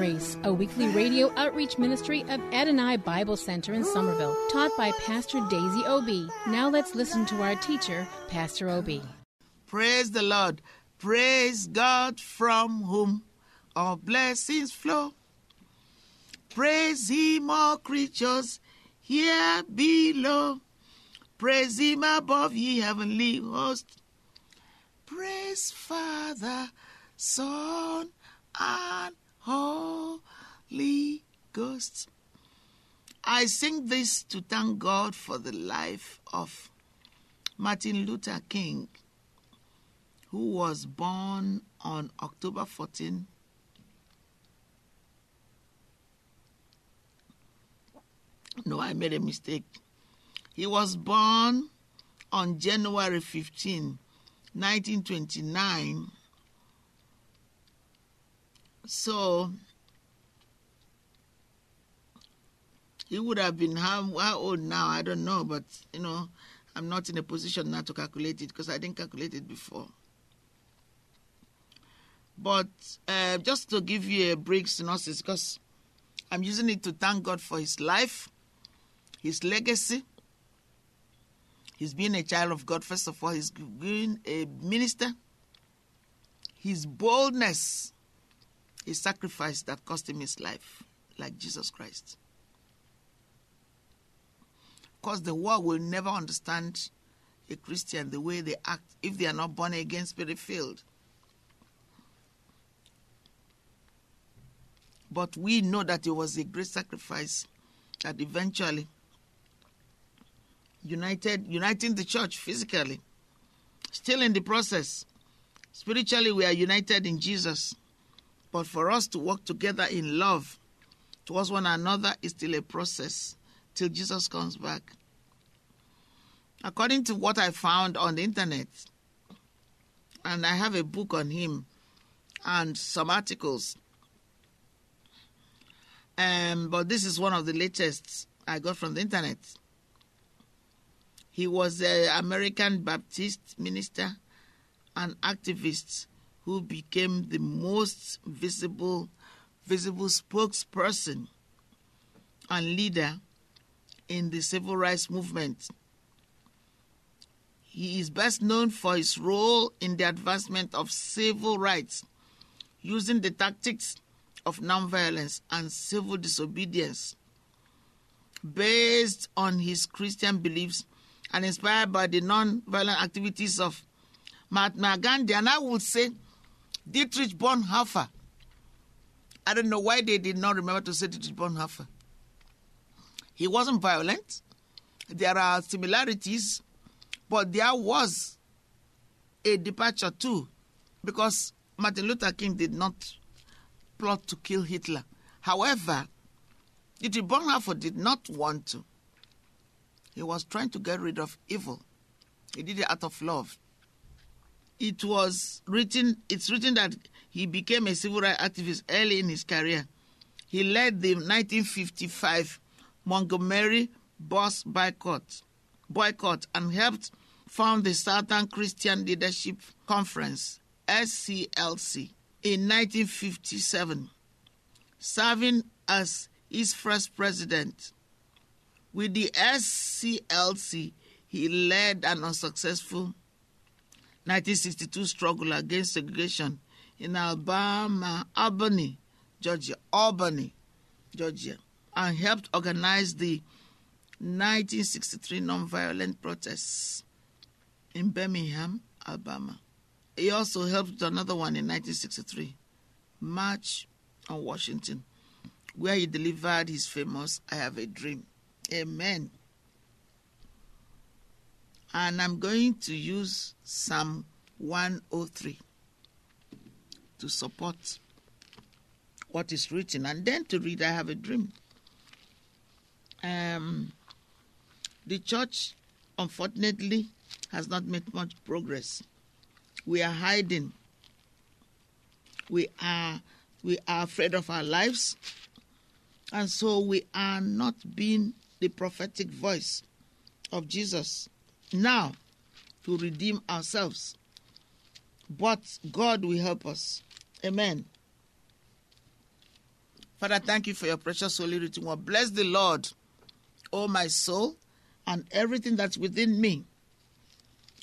Grace, a weekly radio outreach ministry of Adonai Bible Center in Somerville, taught by Pastor Daisy Obi. Now let's listen to our teacher, Pastor Obi. Praise the Lord. Praise God from whom all blessings flow. Praise Him, all creatures here below. Praise Him above, ye heavenly hosts. Praise Father, Son, and Holy Ghost. I sing this to thank God for the life of Martin Luther King, who was born on October 14, No, I made a mistake. He was born on January 15, 1929. So he would have been how, how old now? I don't know, but you know, I'm not in a position now to calculate it because I didn't calculate it before. But uh, just to give you a brief synopsis, because I'm using it to thank God for his life, his legacy. He's been a child of God, first of all. He's been a minister. His boldness, his sacrifice that cost him his life, like Jesus Christ. Because the world will never understand a Christian the way they act if they are not born again, spirit filled. But we know that it was a great sacrifice that eventually united uniting the church physically. Still in the process. Spiritually we are united in Jesus. But for us to work together in love towards one another is still a process till Jesus comes back. According to what I found on the internet, and I have a book on him and some articles um, but this is one of the latest I got from the internet. He was an American Baptist minister and activist who became the most visible visible spokesperson and leader in the civil rights movement. He is best known for his role in the advancement of civil rights using the tactics of nonviolence and civil disobedience based on his Christian beliefs and inspired by the nonviolent activities of Mahatma Gandhi. And I would say Dietrich Bonhoeffer. I don't know why they did not remember to say Dietrich Bonhoeffer. He wasn't violent. There are similarities, but there was a departure too, because Martin Luther King did not plot to kill Hitler. However, Dietrich Bonhoeffer did not want to. He was trying to get rid of evil. He did it out of love. It was written, it's written that he became a civil rights activist early in his career. He led the 1955 Montgomery bus boycott, boycott and helped found the Southern Christian Leadership Conference, SCLC, in 1957, serving as its first president. With the SCLC, he led an unsuccessful 1962 struggle against segregation in Alabama, Albany, Georgia, Albany, Georgia, and helped organize the 1963 nonviolent protests in Birmingham, Alabama. He also helped another one in 1963, March on Washington, where he delivered his famous I Have a Dream. Amen. And I'm going to use Psalm 103 to support what is written and then to read I Have a Dream. Um, the church, unfortunately, has not made much progress. We are hiding. We are we are afraid of our lives, and so we are not being the prophetic voice of Jesus now to redeem ourselves. But God will help us. Amen. Father, thank you for your precious holy written word. Bless the Lord, O my soul, and everything that's within me.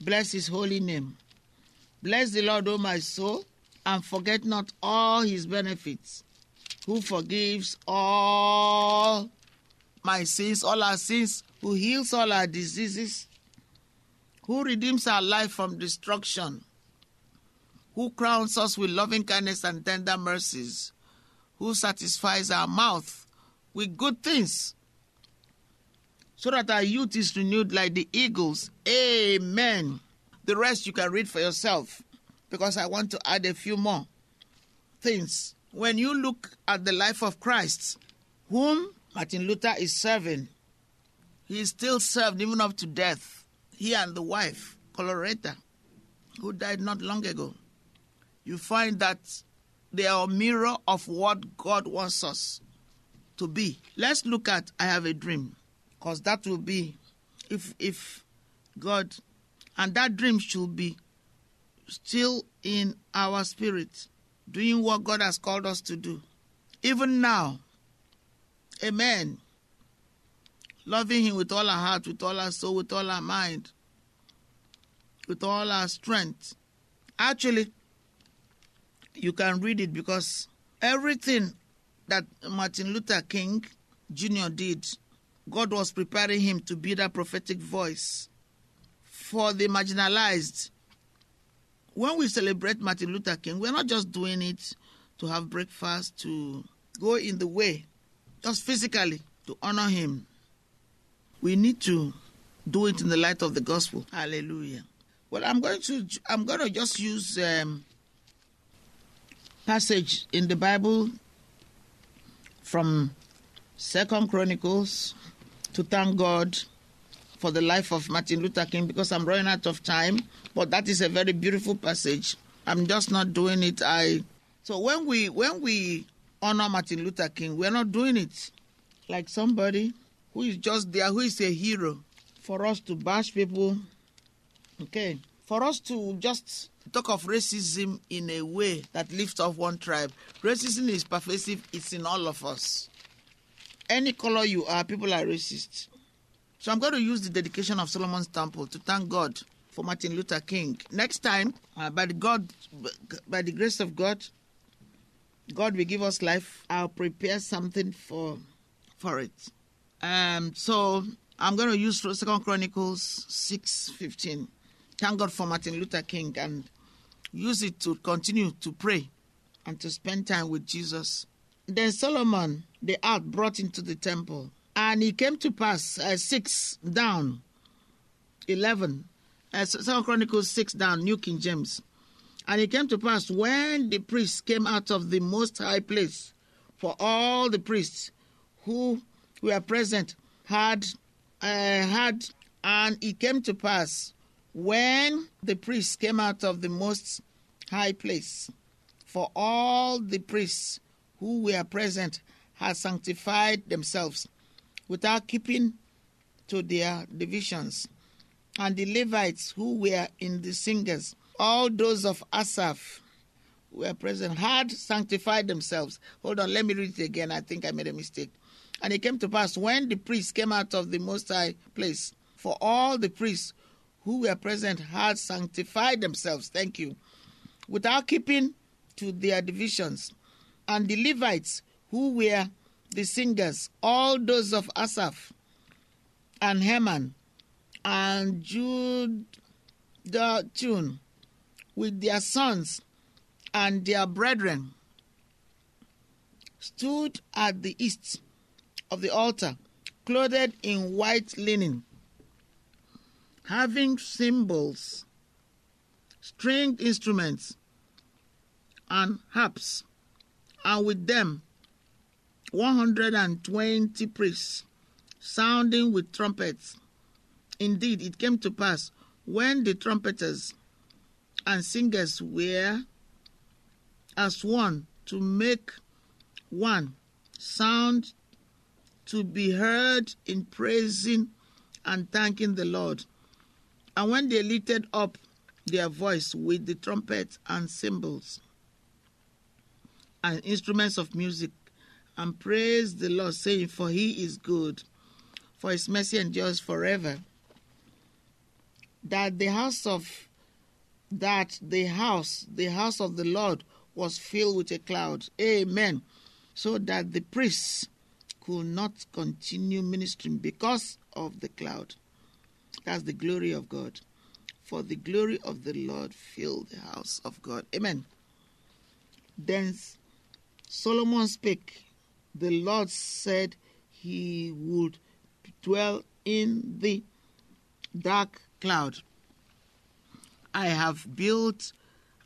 Bless his holy name. Bless the Lord, O my soul, and forget not all his benefits, who forgives all my sins, all our sins, who heals all our diseases, who redeems our life from destruction, who crowns us with loving kindness and tender mercies, who satisfies our mouth with good things, so that our youth is renewed like the eagles. Amen. The rest you can read for yourself because I want to add a few more things. When you look at the life of Christ, whom Martin Luther is serving, he is still served even up to death. He and the wife, Coretta, who died not long ago. You find that they are a mirror of what God wants us to be. Let's look at I have a dream, because that will be if if God and that dream should be still in our spirit, doing what God has called us to do. Even now. Amen. Loving Him with all our heart, with all our soul, with all our mind, with all our strength. Actually, you can read it because everything that Martin Luther King Jr. did, God was preparing him to be that prophetic voice for the marginalized. When we celebrate Martin Luther King, we're not just doing it to have breakfast, to go in the way, just physically, to honor him. We need to do it in the light of the gospel. Hallelujah. Well, I'm going to I'm going to just use um, passage in the Bible from Second Chronicles to thank God for the life of Martin Luther King because I'm running out of time. But that is a very beautiful passage. I'm just not doing it. I so when we when we honor Martin Luther King, we're not doing it like somebody who is just there, who is a hero for us to bash people. Okay, for us to just talk of racism in a way that lifts off one tribe. Racism is pervasive. It's in all of us. Any color you are, people are racist. So I'm going to use the dedication of Solomon's Temple to thank God for Martin Luther King. Next time, uh, by the God, by the grace of God, God will give us life. I'll prepare something for for it. Um, so I'm going to use Second Chronicles six fifteen. Thank God for Martin Luther King and use it to continue to pray and to spend time with Jesus. Then Solomon the ark brought into the temple. And it came to pass, uh, 6 down, 11, uh, 2 Chronicles 6 down, New King James. And it came to pass when the priests came out of the most high place, for all the priests who were present had, uh, had, and it came to pass when the priests came out of the most high place, for all the priests who were present had sanctified themselves without keeping to their divisions. And the Levites who were in the singers, all those of Asaph were present, had sanctified themselves. Hold on, let me read it again. I think I made a mistake. And it came to pass when the priests came out of the Most High place, for all the priests who were present had sanctified themselves, thank you, without keeping to their divisions. And the Levites who were the singers, all those of Asaph and Heman and tune with their sons and their brethren stood at the east of the altar, clothed in white linen, having cymbals, stringed instruments, and harps, and with them 120 priests, sounding with trumpets. Indeed, it came to pass when the trumpeters and singers were as one to make one sound to be heard in praising and thanking the Lord. And when they lifted up their voice with the trumpets and cymbals and instruments of music, and praised the Lord, saying, For he is good, for his mercy endures forever. That the house of that the house, the house of the Lord was filled with a cloud. Amen. So that the priests could not continue ministering because of the cloud. That's the glory of God. For the glory of the Lord filled the house of God. Amen. Then Solomon spake. The Lord said he would dwell in the dark cloud. I have built,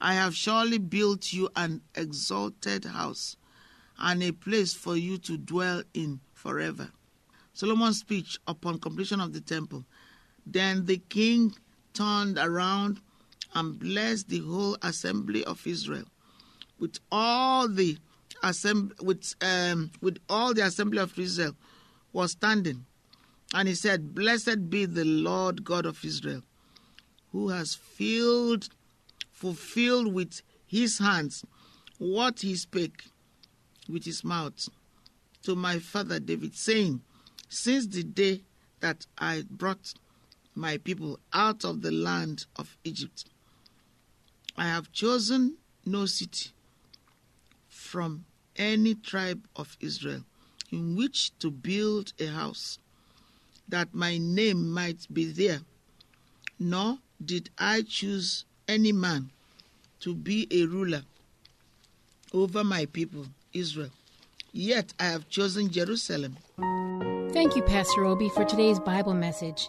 I have surely built you an exalted house and a place for you to dwell in forever. Solomon's speech upon completion of the temple. Then the king turned around and blessed the whole assembly of Israel with all the assembly with um, with all the assembly of Israel was standing and he said blessed be the Lord God of Israel who has filled fulfilled with his hands what he spake with his mouth to my father David saying since the day that I brought my people out of the land of Egypt I have chosen no city from any tribe of Israel in which to build a house, that my name might be there. Nor did I choose any man to be a ruler over my people, Israel. Yet I have chosen Jerusalem. Thank you, Pastor Obi, for today's Bible message.